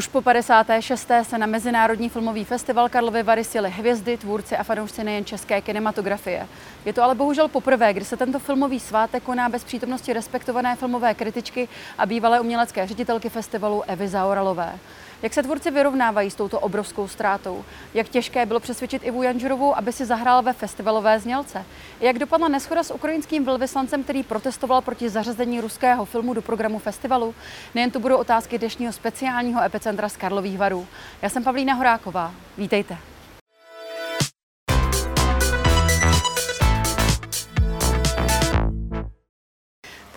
Už po 56. se na Mezinárodní filmový festival Karlovy Vary sjeli hvězdy, tvůrci a fanoušci nejen české kinematografie. Je to ale bohužel poprvé, kdy se tento filmový svátek koná bez přítomnosti respektované filmové kritičky a bývalé umělecké ředitelky festivalu Evy Zaoralové. Jak se tvůrci vyrovnávají s touto obrovskou ztrátou? Jak těžké bylo přesvědčit Ivu Janžurovou, aby si zahrál ve festivalové znělce? Jak dopadla neschoda s ukrajinským velvyslancem, který protestoval proti zařazení ruského filmu do programu festivalu? Nejen tu budou otázky dnešního speciálního epicentra z Karlových varů. Já jsem Pavlína Horáková. Vítejte.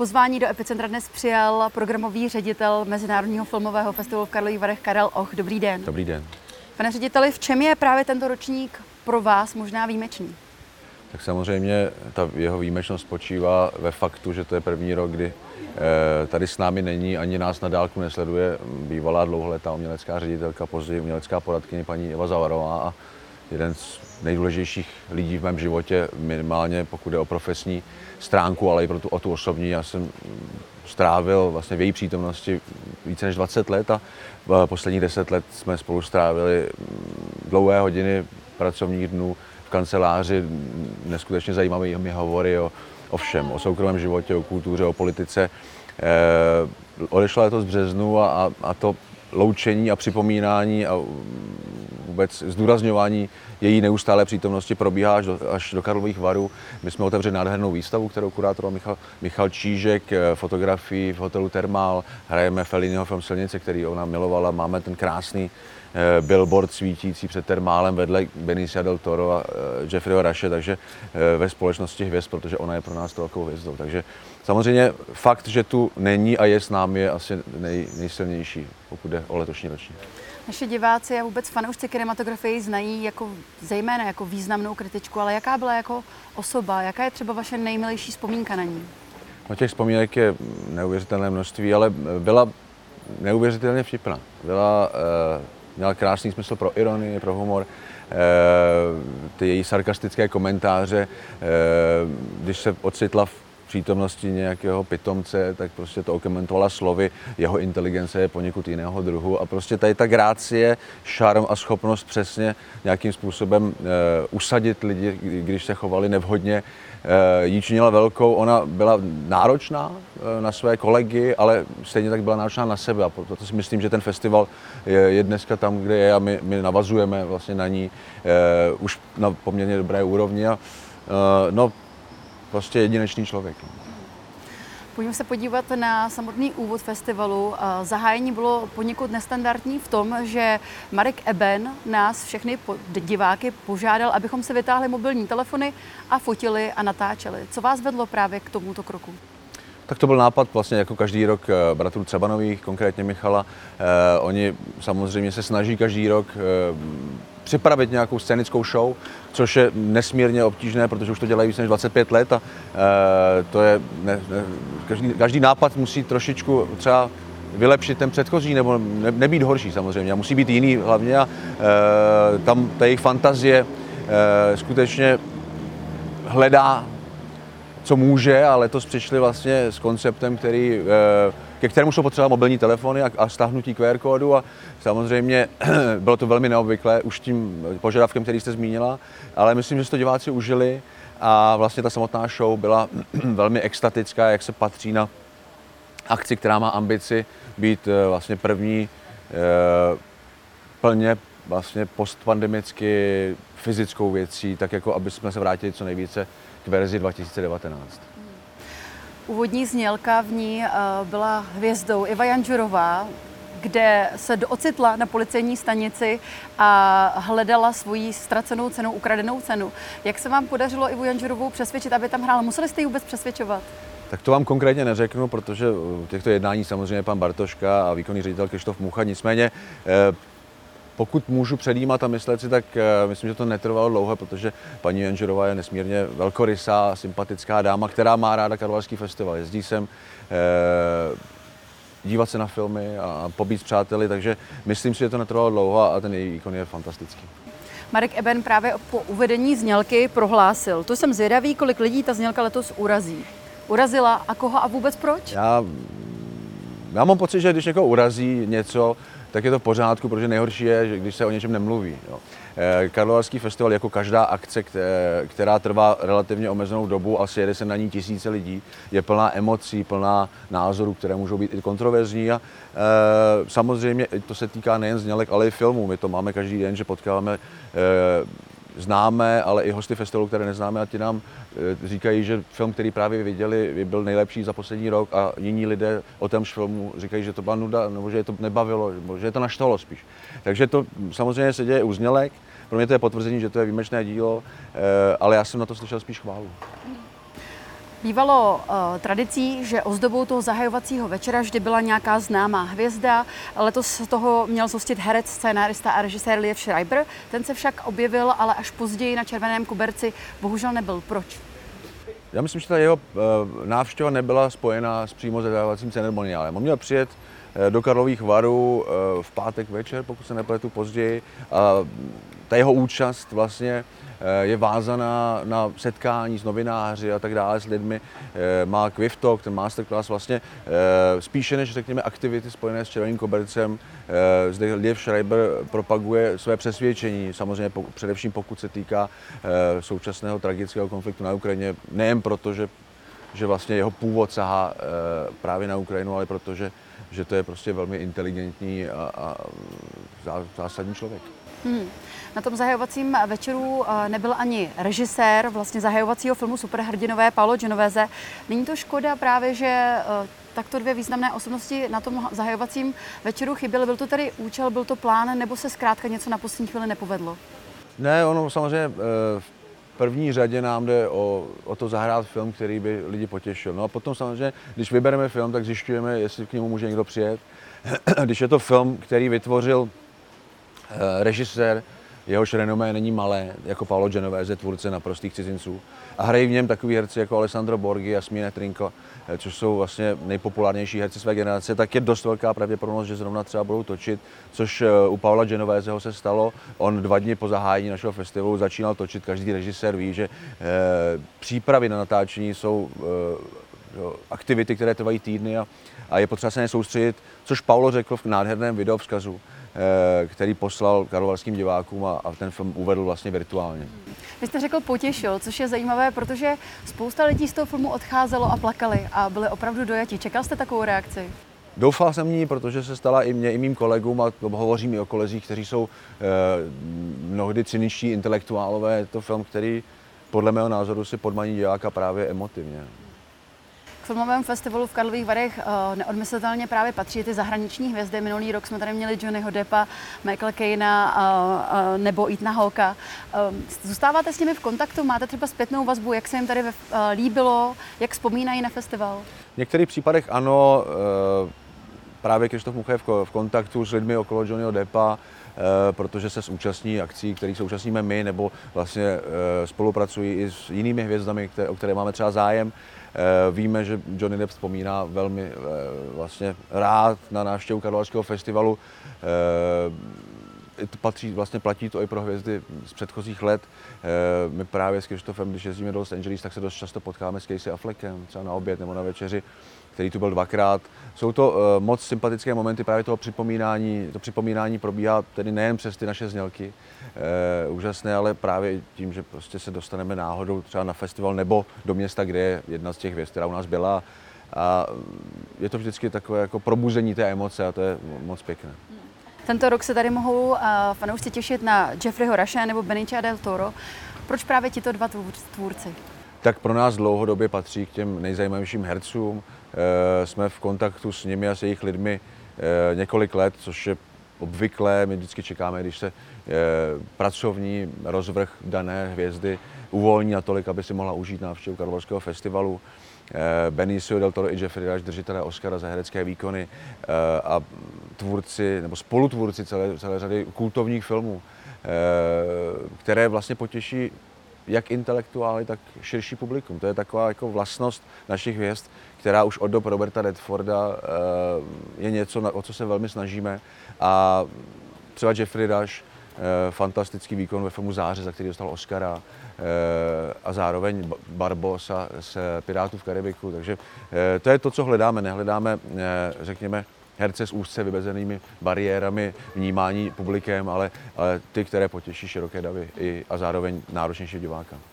Pozvání do Epicentra dnes přijal programový ředitel Mezinárodního filmového festivalu v Karlových Varech Karel Och. Dobrý den. Dobrý den. Pane řediteli, v čem je právě tento ročník pro vás možná výjimečný? Tak samozřejmě ta jeho výjimečnost spočívá ve faktu, že to je první rok, kdy eh, tady s námi není, ani nás na dálku nesleduje bývalá dlouholetá umělecká ředitelka, později umělecká poradkyně paní Eva Zavarová a jeden z nejdůležitějších lidí v mém životě, minimálně pokud je o profesní stránku, ale i pro tu, o tu osobní. Já jsem strávil vlastně v její přítomnosti více než 20 let a posledních 10 let jsme spolu strávili dlouhé hodiny pracovních dnů v kanceláři, neskutečně zajímavými hovory o, o všem, o soukromém životě, o kultuře, o politice. Eh, odešla letos v březnu a, a to loučení a připomínání a vůbec zdůrazňování její neustálé přítomnosti probíhá až do, až do Karlových varů. My jsme otevřeli nádhernou výstavu, kterou kurátor Michal, Michal Čížek, eh, fotografii v hotelu Termál, hrajeme Felliniho film Silnice, který ona milovala, máme ten krásný eh, billboard svítící před termálem vedle Benicia del Toro a eh, Jeffreyho Raše, takže ve společnosti hvězd, protože ona je pro nás velkou hvězdou. Takže samozřejmě fakt, že tu není a je s námi, je asi nej, nejsilnější, pokud jde o letošní ročník. Naše diváci a vůbec fanoušci kinematografie znají jako zejména jako významnou kritičku, ale jaká byla jako osoba, jaká je třeba vaše nejmilejší vzpomínka na ní? No těch vzpomínek je neuvěřitelné množství, ale byla neuvěřitelně vtipná. Byla, uh, měla krásný smysl pro ironii, pro humor, uh, ty její sarkastické komentáře, uh, když se ocitla v přítomnosti nějakého pitomce, tak prostě to okomentovala slovy, jeho inteligence je poněkud jiného druhu. A prostě tady ta grácie, šarm a schopnost přesně nějakým způsobem e, usadit lidi, když se chovali nevhodně, e, jí činila velkou, ona byla náročná e, na své kolegy, ale stejně tak byla náročná na sebe. A proto si myslím, že ten festival je, je dneska tam, kde je a my, my navazujeme vlastně na ní e, už na poměrně dobré úrovni. A e, no, prostě jedinečný člověk. Pojďme se podívat na samotný úvod festivalu. Zahájení bylo poněkud nestandardní v tom, že Marek Eben nás všechny diváky požádal, abychom si vytáhli mobilní telefony a fotili a natáčeli. Co vás vedlo právě k tomuto kroku? Tak to byl nápad vlastně jako každý rok eh, bratrů Třebanových, konkrétně Michala. Eh, oni samozřejmě se snaží každý rok eh, připravit nějakou scénickou show, což je nesmírně obtížné, protože už to dělají více než 25 let a e, to je, ne, ne, každý, každý nápad musí trošičku třeba vylepšit ten předchozí nebo ne, nebýt horší samozřejmě a musí být jiný hlavně a e, tam ta jejich fantazie e, skutečně hledá co může a letos přišli vlastně s konceptem, který, eh, ke kterému jsou potřeba mobilní telefony a, a stáhnutí QR kódu a samozřejmě bylo to velmi neobvyklé už tím požadavkem, který jste zmínila, ale myslím, že si to diváci užili a vlastně ta samotná show byla velmi extatická, jak se patří na akci, která má ambici být eh, vlastně první eh, plně vlastně postpandemicky fyzickou věcí, tak jako aby jsme se vrátili co nejvíce k verzi 2019. Úvodní znělka v ní eh, byla hvězdou Iva Janžurová, kde se ocitla na policejní stanici a hledala svoji ztracenou cenu, ukradenou cenu. Jak se vám podařilo Ivu Janžurovou přesvědčit, aby tam hrála? Museli jste ji vůbec přesvědčovat? Tak to vám konkrétně neřeknu, protože těchto jednání samozřejmě pan Bartoška a výkonný ředitel Krištof Mucha. Nicméně eh, pokud můžu předjímat a myslet si, tak uh, myslím, že to netrvalo dlouho, protože paní Janžerová je nesmírně velkorysá, sympatická dáma, která má ráda Karlovarský festival. Jezdí sem uh, dívat se na filmy a pobít s přáteli, takže myslím si, že to netrvalo dlouho a ten její výkon je fantastický. Marek Eben právě po uvedení znělky prohlásil, to jsem zvědavý, kolik lidí ta znělka letos urazí. Urazila a koho a vůbec proč? Já, já mám pocit, že když někoho urazí něco, tak je to v pořádku, protože nejhorší je, že když se o něčem nemluví. Jo. Eh, Karlovarský festival jako každá akce, která trvá relativně omezenou dobu a sjede se na ní tisíce lidí, je plná emocí, plná názorů, které můžou být i kontroverzní a e, samozřejmě to se týká nejen znělek, ale i filmů. My to máme každý den, že potkáváme e, známe, ale i hosty festivalu, které neznáme a ti nám e, říkají, že film, který právě viděli, byl nejlepší za poslední rok a jiní lidé o tom filmu říkají, že to byla nuda, nebo že je to nebavilo, nebo že je to naštvalo spíš. Takže to samozřejmě se děje u znělek, pro mě to je potvrzení, že to je výjimečné dílo, e, ale já jsem na to slyšel spíš chválu. Bývalo uh, tradicí, že ozdobou toho zahajovacího večera vždy byla nějaká známá hvězda. Letos z toho měl zhostit herec, scénárista a režisér Liev Schreiber. Ten se však objevil, ale až později na červeném kuberci bohužel nebyl. Proč? Já myslím, že ta jeho uh, návštěva nebyla spojená s přímo zahajovacím ceremoniálem. On měl přijet uh, do Karlových varů v pátek večer, pokud se nepletu později. A ta jeho účast vlastně Eh, je vázaná na setkání s novináři a tak dále, s lidmi. Eh, má Quiff ten masterclass vlastně eh, spíše než řekněme aktivity spojené s červeným kobercem. Zde Liev Schreiber propaguje své přesvědčení, samozřejmě především pokud se týká současného tragického konfliktu na Ukrajině, nejen proto, že že vlastně jeho původ sahá právě na Ukrajinu, ale protože že to je prostě velmi inteligentní a, a zásadní člověk. Hmm. Na tom zahajovacím večeru eh, nebyl ani režisér vlastně zahajovacího filmu Superhrdinové Paolo Genovese. Není to škoda právě, že eh, takto dvě významné osobnosti na tom zahajovacím večeru chyběly. Byl to tady účel, byl to plán, nebo se zkrátka něco na poslední chvíli nepovedlo? Ne, ono samozřejmě eh, v první řadě nám jde o, o to zahrát film, který by lidi potěšil. No a potom samozřejmě, když vybereme film, tak zjišťujeme, jestli k němu může někdo přijet. když je to film, který vytvořil režisér, jehož renomé není malé, jako Paolo Genovese, tvůrce na prostých cizinců. A hrají v něm takový herci jako Alessandro Borghi, Jasmine Trinko, eh, což jsou vlastně nejpopulárnější herci své generace, tak je dost velká pravděpodobnost, že zrovna třeba budou točit, což eh, u Paola Genoveseho se stalo. On dva dny po zahájení našeho festivalu začínal točit, každý režisér ví, že eh, přípravy na natáčení jsou aktivity, které trvají týdny a, je potřeba se soustředit, což Paulo řekl v nádherném videovzkazu Eh, který poslal karlovarským divákům a, a ten film uvedl vlastně virtuálně. Vy jste řekl potěšil, což je zajímavé, protože spousta lidí z toho filmu odcházelo a plakali a byli opravdu dojatí. Čekal jste takovou reakci? Doufal jsem ní, protože se stala i mě, i mým kolegům a hovořím i o kolezích, kteří jsou eh, mnohdy cyničtí intelektuálové. Je to film, který podle mého názoru si podmaní diváka právě emotivně. K filmovém festivalu v Karlových Varech uh, neodmyslitelně právě patří ty zahraniční hvězdy. Minulý rok jsme tady měli Johnnyho Deppa, Michael Caina uh, uh, nebo Etna Holka. Uh, zůstáváte s nimi v kontaktu? Máte třeba zpětnou vazbu? Jak se jim tady líbilo? Jak vzpomínají na festival? V některých případech ano. Právě Krištof Mucha je v, kontaktu s lidmi okolo Johnnyho Deppa, protože se zúčastní akcí, které současníme my, nebo vlastně spolupracují i s jinými hvězdami, o které máme třeba zájem. Eh, víme, že Johnny Depp vzpomíná velmi eh, vlastně rád na návštěvu Karlovarského festivalu. Eh, patří, vlastně platí to i pro hvězdy z předchozích let. My právě s Krištofem, když jezdíme do Los Angeles, tak se dost často potkáme s Casey Affleckem, třeba na oběd nebo na večeři který tu byl dvakrát. Jsou to uh, moc sympatické momenty právě toho připomínání. To připomínání probíhá tedy nejen přes ty naše znělky, uh, úžasné, ale právě tím, že prostě se dostaneme náhodou třeba na festival nebo do města, kde je jedna z těch hvězd, která u nás byla. A je to vždycky takové jako probuzení té emoce a to je moc pěkné. Tento rok se tady mohou uh, fanoušci těšit na Jeffreyho Rashe nebo Benicia del Toro. Proč právě tito dva tvůrci? Tak pro nás dlouhodobě patří k těm nejzajímavějším hercům. Eh, jsme v kontaktu s nimi a s jejich lidmi eh, několik let, což je obvyklé. My vždycky čekáme, když se eh, pracovní rozvrh dané hvězdy uvolní natolik, aby si mohla užít návštěvu Karlovarského festivalu. Benicio del Toro i Jeffrey Rush, držitelé Oscara za herecké výkony a tvůrci nebo spolutvůrci celé, celé řady kultovních filmů, které vlastně potěší jak intelektuály, tak širší publikum. To je taková jako vlastnost našich hvězd, která už od dob Roberta Redforda eh, je něco, o co se velmi snažíme. A třeba Jeffrey Rush, eh, fantastický výkon ve filmu Záře, za který dostal Oscara, eh, a zároveň Barbosa z Pirátů v Karibiku. Takže to je to, co hledáme. Nehledáme, řekněme, herce s úzce vybezenými bariérami vnímání publikem, ale, ale ty, které potěší široké davy i, a zároveň náročnější diváka.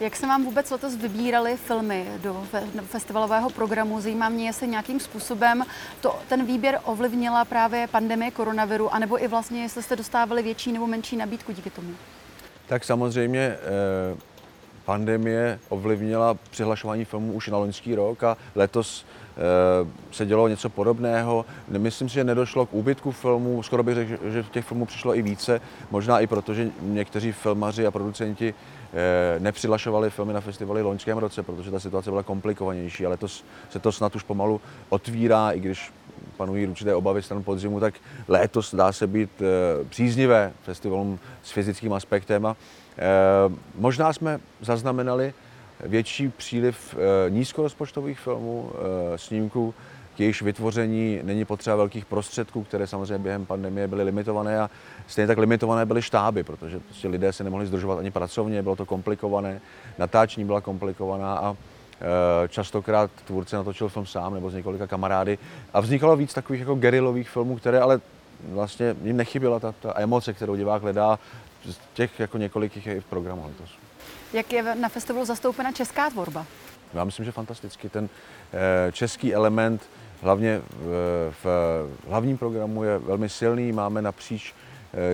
Jak se vám vůbec letos vybíraly filmy do festivalového programu? Zajímá mě, jestli nějakým způsobem to, ten výběr ovlivnila právě pandemie koronaviru, anebo i vlastně, jestli jste dostávali větší nebo menší nabídku díky tomu? Tak samozřejmě eh, pandemie ovlivnila přihlašování filmů už na loňský rok a letos eh, se dělo něco podobného. Myslím si, že nedošlo k úbytku filmů, skoro bych řekl, že těch filmů přišlo i více, možná i proto, že někteří filmaři a producenti nepřihlašovali filmy na festivaly loňském roce, protože ta situace byla komplikovanější, ale letos se to snad už pomalu otvírá, i když panují určité obavy stran podzimu, tak létos dá se být eh, příznivé festivalům s fyzickým aspektem a Eh, možná jsme zaznamenali větší příliv eh, nízkorozpočtových filmů, eh, snímků, k jejichž vytvoření není potřeba velkých prostředků, které samozřejmě během pandemie byly limitované a stejně tak limitované byly štáby, protože prostě lidé se nemohli zdržovat ani pracovně, bylo to komplikované, natáčení byla komplikovaná a častokrát tvůrce natočil film sám nebo s několika kamarády a vznikalo víc takových jako gerilových filmů, které ale vlastně jim nechyběla ta, ta emoce, kterou divák hledá těch jako několik je i v programu letos. Jak je na festivalu zastoupena česká tvorba? Já myslím, že fantasticky. Ten eh, český element, hlavně v, v hlavním programu, je velmi silný. Máme napříč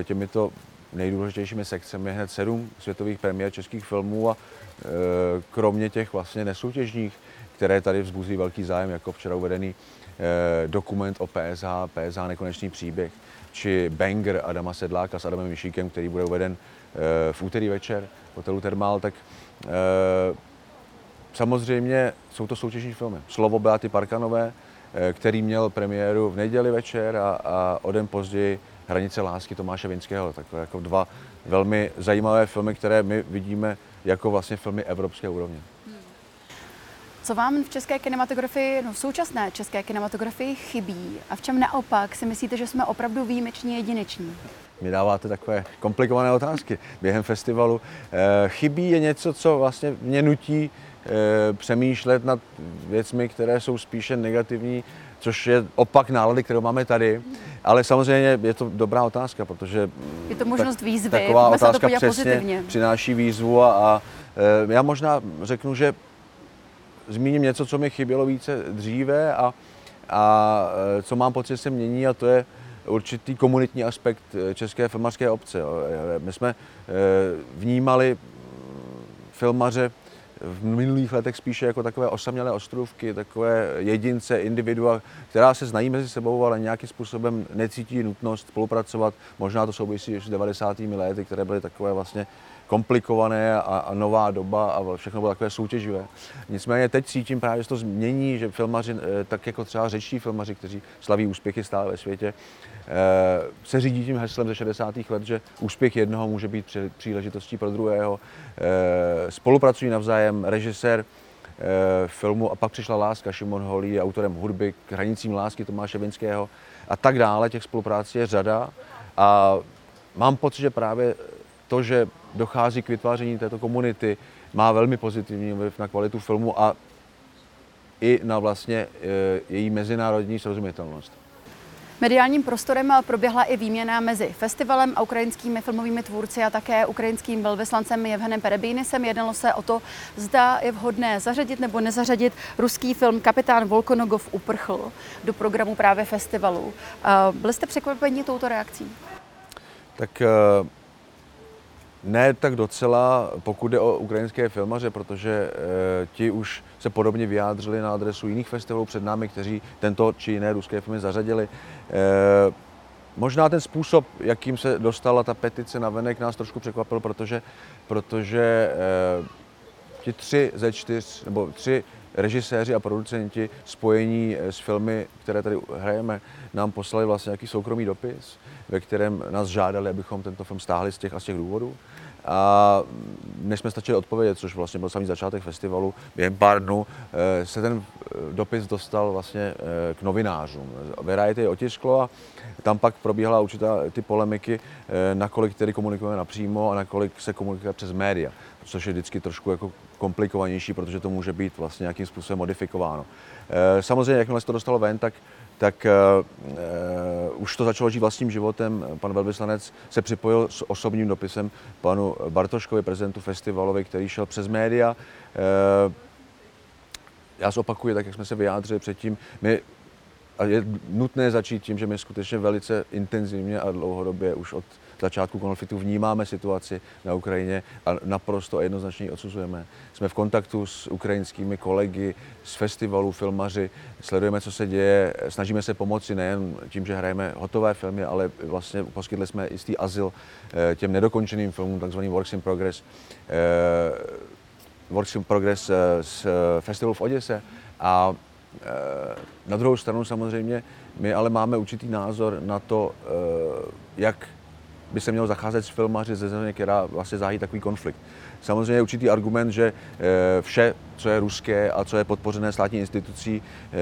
eh, těmito nejdůležitějšími sekcemi hned sedm světových premiér českých filmů a eh, kromě těch vlastně nesoutěžních, které tady vzbuzují velký zájem, jako včera uvedený dokument o PSH, PSH Nekonečný příběh, či Banger Adama Sedláka s Adamem Myšíkem, který bude uveden eh, v úterý večer v hotelu Termál, tak eh, samozřejmě jsou to soutěžní filmy. Slovo Beaty Parkanové, eh, který měl premiéru v neděli večer a, a o den později Hranice lásky Tomáše Vinského. Takové jako dva velmi zajímavé filmy, které my vidíme jako vlastně filmy evropské úrovně. Co vám v české kinematografii, no v současné české kinematografii chybí a v čem naopak si myslíte, že jsme opravdu výjimeční jedineční? Mi dáváte takové komplikované otázky během festivalu. E, chybí je něco, co vlastně mě nutí přemýšlet nad věcmi, které jsou spíše negativní, což je opak nálady, kterou máme tady. Ale samozřejmě je to dobrá otázka, protože je to možnost výzvy, taková otázka přesně pozitivně. přináší výzvu a, a e, já možná řeknu, že zmíním něco, co mi chybělo více dříve a, a e, co mám pocit, že se mění a to je určitý komunitní aspekt české filmařské obce. My jsme vnímali filmaře v minulých letech spíše jako takové osamělé ostrovky, takové jedince, individua, která se znají mezi sebou, ale nějakým způsobem necítí nutnost spolupracovat. Možná to souvisí s 90. lety, které byly takové vlastně komplikované a, a nová doba a všechno bylo takové soutěživé. Nicméně teď cítím právě, že to změní, že filmaři, eh, tak jako třeba řečtí filmaři, kteří slaví úspěchy stále ve světě, eh, se řídí tím heslem ze 60. let, že úspěch jednoho může být příležitostí pro druhého. Eh, spolupracují navzájem režisér, filmu a pak přišla láska. Šimon Holý je autorem hudby k hranicím lásky Tomáše Vinského a tak dále. Těch spoluprácí je řada a mám pocit, že právě to, že dochází k vytváření této komunity, má velmi pozitivní vliv na kvalitu filmu a i na vlastně e, její mezinárodní srozumitelnost. Mediálním prostorem proběhla i výměna mezi festivalem a ukrajinskými filmovými tvůrci a také ukrajinským velvyslancem Jevhenem Perebínisem. Jednalo se o to, zda je vhodné zařadit nebo nezařadit ruský film Kapitán Volkonogov uprchl do programu právě festivalu. Byli jste překvapeni touto reakcí? Tak e, ne tak docela, pokud jde o ukrajinské filmaře, protože e, ti už se podobně vyjádřili na adresu jiných festivalů před námi, kteří tento či jiné ruské filmy zařadili. E, možná ten způsob, jakým se dostala ta petice na venek, nás trošku překvapil, protože, protože e, ti tři ze čtyř, nebo tři režiséři a producenti spojení s filmy, které tady hrajeme, nám poslali vlastně nějaký soukromý dopis, ve kterém nás žádali, abychom tento film stáhli z těch a z těch důvodů. A než jsme stačili odpovědět, což vlastně byl samý začátek festivalu, během pár dnů eh, se ten eh, dopis dostal vlastně eh, k novinářům. Variety je otisklo a tam pak probíhala určitá ty polemiky, nakolik tedy komunikujeme napřímo a nakolik se komunikuje přes média, což je vždycky trošku jako komplikovanější, protože to může být vlastně nějakým způsobem modifikováno. Samozřejmě, jakmile se to dostalo ven, tak tak už to začalo žít vlastním životem. Pan velvyslanec se připojil s osobním dopisem panu Bartoškovi, prezidentu festivalovi, který šel přes média. Uh, já zopakuju, tak jak jsme se vyjádřili předtím, my a je nutné začít tím, že my skutečně velice intenzivně a dlouhodobě už od začátku konfliktu vnímáme situaci na Ukrajině a naprosto a jednoznačně ji odsuzujeme. Jsme v kontaktu s ukrajinskými kolegy z festivalů, filmaři, sledujeme, co se děje, snažíme se pomoci nejen tím, že hrajeme hotové filmy, ale vlastně poskytli jsme jistý azyl eh, těm nedokončeným filmům, takzvaným Works in Progress. Eh, Works in Progress eh, z festivalu v Oděse a na druhou stranu samozřejmě my ale máme určitý názor na to, jak by se mělo zacházet s filmaři ze země, která vlastně zájí takový konflikt. Samozřejmě je určitý argument, že eh, vše, co je ruské a co je podpořené státní institucí, eh,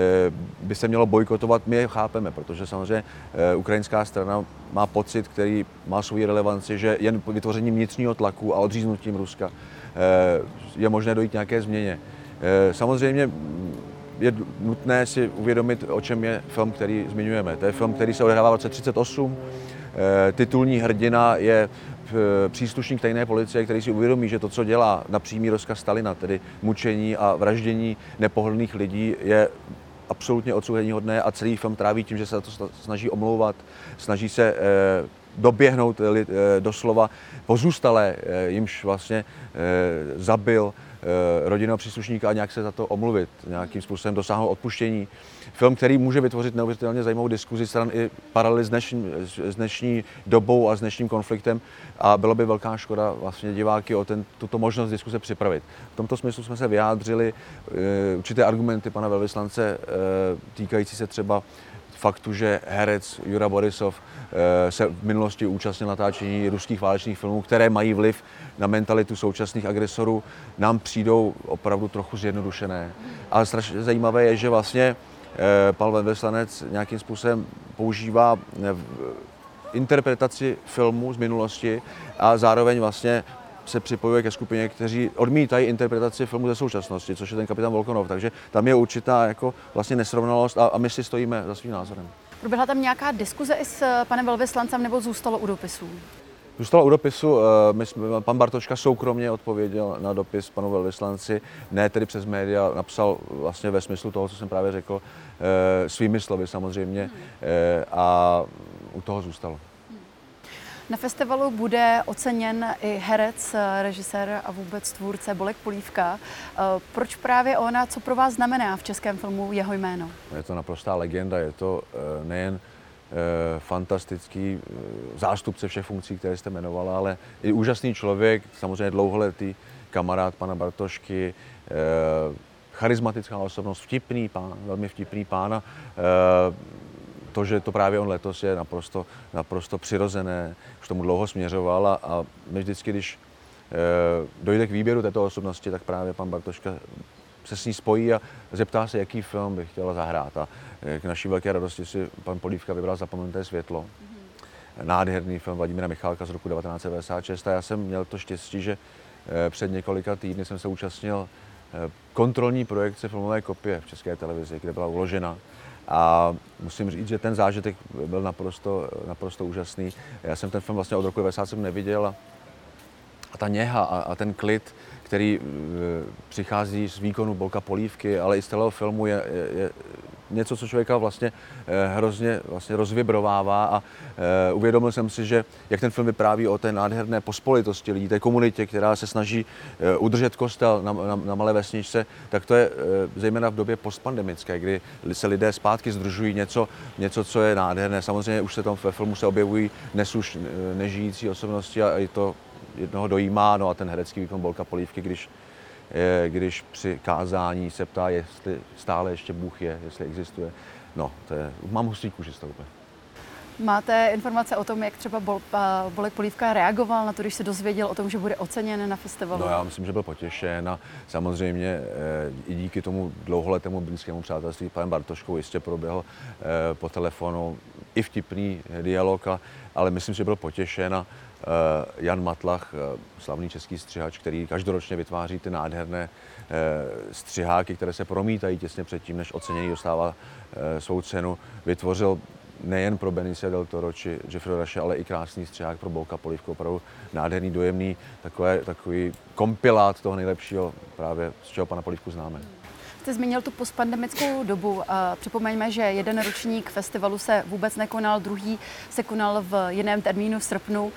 by se mělo bojkotovat. My je chápeme, protože samozřejmě eh, ukrajinská strana má pocit, který má svou relevanci, že jen vytvořením vnitřního tlaku a odříznutím Ruska je možné dojít nějaké změně. Samozřejmě je nutné si uvědomit, o čem je film, který zmiňujeme. To je film, který se odehrává v roce 1938. Eh, titulní hrdina je eh, příslušník tajné policie, který si uvědomí, že to, co dělá na přímý rozkaz Stalina, tedy mučení a vraždění nepohodlných lidí, je absolutně odsouzeníhodné a celý film tráví tím, že se to snaží omlouvat, snaží se eh, doběhnout doslova. Pozůstalé, jimž vlastně zabil rodinného příslušníka a nějak se za to omluvit, nějakým způsobem dosáhnout odpuštění. Film, který může vytvořit neuvěřitelně zajímavou diskuzi stran i paralely s dnešní, s dnešní dobou a s dnešním konfliktem a bylo by velká škoda vlastně diváky o ten, tuto možnost diskuze připravit. V tomto smyslu jsme se vyjádřili e, určité argumenty pana velvyslance e, týkající se třeba faktu, že herec Jura Borisov eh, se v minulosti účastnil natáčení ruských válečných filmů, které mají vliv na mentalitu současných agresorů, nám přijdou opravdu trochu zjednodušené. Ale strašně zajímavé je, že vlastně eh, pan Veslanec nějakým způsobem používá eh, interpretaci filmů z minulosti a zároveň vlastně se připojuje ke skupině, kteří odmítají interpretaci filmu ze současnosti, což je ten kapitán Volkonov. Takže tam je určitá jako vlastně nesrovnalost a, a my si stojíme za svým názorem. Proběhla tam nějaká diskuze i s eh, panem velvyslancem nebo zůstalo u dopisů? Zůstalo u dopisu, eh, my jsme, pan Bartoška soukromně odpověděl na dopis panu velvyslanci, ne tedy přes média, napsal vlastně ve smyslu toho, co jsem právě řekl, eh, svými slovy samozřejmě a u toho zůstalo. Na festivalu bude oceněn i herec, režisér a vůbec tvůrce Bolek Polívka. Eh, proč právě ona, co pro vás znamená v českém filmu jeho jméno? Je to naprostá legenda, je to eh, nejen eh, fantastický zástupce všech funkcí, které jste jmenovala, ale i úžasný člověk, samozřejmě dlouholetý kamarád pana Bartošky, charismatická osobnost, vtipný pán, velmi vtipný pán to, že to právě on letos je naprosto, naprosto přirozené, už tomu dlouho směřoval a, a my vždycky, když e, dojde k výběru této osobnosti, tak právě pan Bartoška se s ní spojí a zeptá se, jaký film by chtěla zahrát. A e, k naší velké radosti si pan Polívka vybral Zapomenuté světlo. Mm-hmm. Nádherný film Vladimíra Michálka z roku 1996 a já jsem měl to štěstí, že e, před několika týdny jsem se účastnil kontrolní projekce filmové kopie v České televizi, kde byla uložena a musím říct, že ten zážitek byl naprosto, naprosto úžasný. Já jsem ten film vlastně od roku 1997 neviděl a, a ta něha a, a ten klid, který e, přichází z výkonu Bolka Polívky, ale i z celého filmu je, je, je něco, co člověka vlastně eh, hrozně vlastně rozvibrovává a eh, uvědomil jsem si, že jak ten film vypráví o té nádherné pospolitosti lidí, té komunitě, která se snaží eh, udržet kostel na, na, na malé vesničce, tak to je zejména v době postpandemické, kdy se lidé zpátky združují něco, něco, co je nádherné. Samozřejmě už se tam ve filmu se objevují dnes už nežijící osobnosti a i to jednoho dojímá, no a ten herecký výkon Bolka Polívky, když když při kázání se ptá, jestli stále ještě Bůh je, jestli existuje. No, to je, mám hustý kůži z toho úplně. Máte informace o tom, jak třeba Bol, Bolek Polívka reagoval na to, když se dozvěděl o tom, že bude oceněn na festivalu? No já myslím, že byl potěšen a samozřejmě e, i díky tomu dlouholetému blízkému přátelství panem Bartoškou jistě proběhl e, po telefonu i vtipný dialog, a, ale myslím, že byl potěšen a Jan Matlach, slavný český střihač, který každoročně vytváří ty nádherné střiháky, které se promítají těsně předtím, než ocenění dostává svou cenu, vytvořil nejen pro Benice del Toro či Jeffrey Rushe, ale i krásný střihák pro Bolka Polivku, opravdu nádherný, dojemný, takové, takový kompilát toho nejlepšího právě, z čeho pana Polivku známe. Jste zmínil tu postpandemickou dobu. Připomeňme, že jeden ročník festivalu se vůbec nekonal, druhý se konal v jiném termínu v srpnu.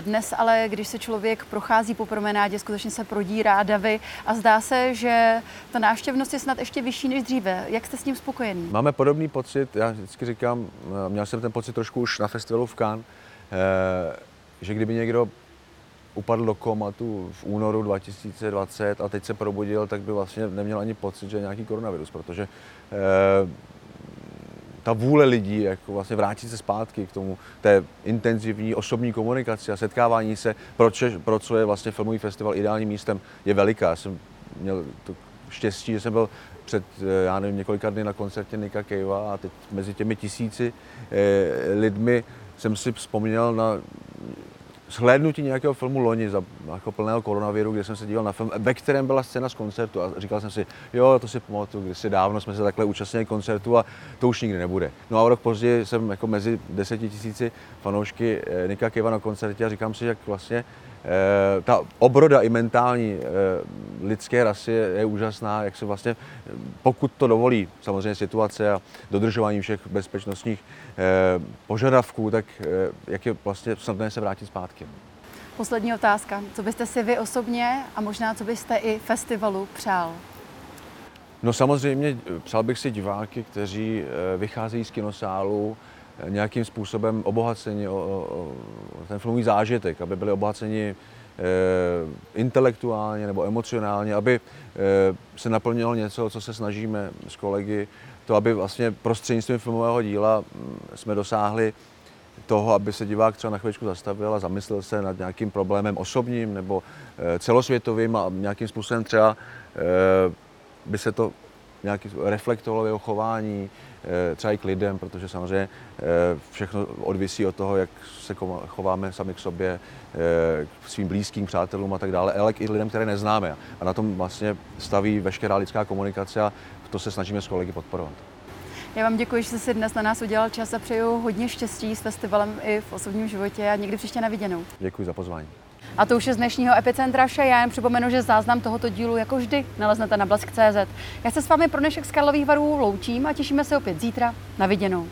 Dnes ale, když se člověk prochází po promenádě, skutečně se prodírá davy a zdá se, že ta návštěvnost je snad ještě vyšší než dříve. Jak jste s tím spokojený? Máme podobný pocit, já vždycky říkám, měl jsem ten pocit trošku už na festivalu v Cannes, eh, že kdyby někdo upadl do komatu v únoru 2020 a teď se probudil, tak by vlastně neměl ani pocit, že je nějaký koronavirus, protože eh, ta vůle lidí jako vlastně vrátit se zpátky k tomu té intenzivní osobní komunikaci a setkávání se, proč, pro co je vlastně filmový festival ideálním místem, je veliká. Já jsem měl to štěstí, že jsem byl před, eh, já nevím, několika dny na koncertě Nika Kejva a teď mezi těmi tisíci eh, lidmi jsem si vzpomněl na shlédnutí nějakého filmu loni za jako plného koronaviru, kde jsem se díval na film, ve kterém byla scéna z koncertu a říkal jsem si, jo, to si pamatuju, kdysi dávno jsme se takhle účastnili koncertu a to už nikdy nebude. No a rok později jsem jako mezi deseti tisíci fanoušky eh, Nika Keva na koncertě a říkám si, jak vlastně ta obroda i mentální eh, lidské rasy je, je úžasná, jak se vlastně, pokud to dovolí samozřejmě situace a dodržování všech bezpečnostních eh, požadavků, tak jak je vlastně snadné se vrátit zpátky. Poslední otázka. Co byste si vy osobně a možná co byste i festivalu přál? No samozřejmě přál bych si diváky, kteří vycházejí z kinosálu, nějakým způsobem obohaceni o, o, o ten filmový zážitek, aby byli obohaceni e, intelektuálně nebo emocionálně, aby e, se naplnilo něco, co se snažíme s kolegy, to, aby vlastně prostřednictvím filmového díla mm, jsme dosáhli toho, aby se divák třeba na chvíličku zastavil a zamyslel se nad nějakým problémem osobním nebo e, celosvětovým a nějakým způsobem třeba by se to nějaký reflektovalo jeho chování, třeba i k lidem, protože samozřejmě eh, všechno odvisí od toho, jak se chováme sami k sobě, eh, k svým blízkým přátelům a tak dále, ale i lidem, které neznáme. A na tom vlastně staví veškerá lidská komunikace a to se snažíme s kolegy podporovat. Já vám děkuji, že jste si dnes na nás udělal čas a přeju hodně štěstí s festivalem i v osobním životě a někdy příště na viděnou. Děkuji za pozvání. A to už je z dnešního Epicentra vše. Já jen připomenu, že záznam tohoto dílu jako vždy naleznete na blesk.cz. Já se s vámi pro dnešek z Karlových varů loučím a těšíme se opět zítra. Na viděnou.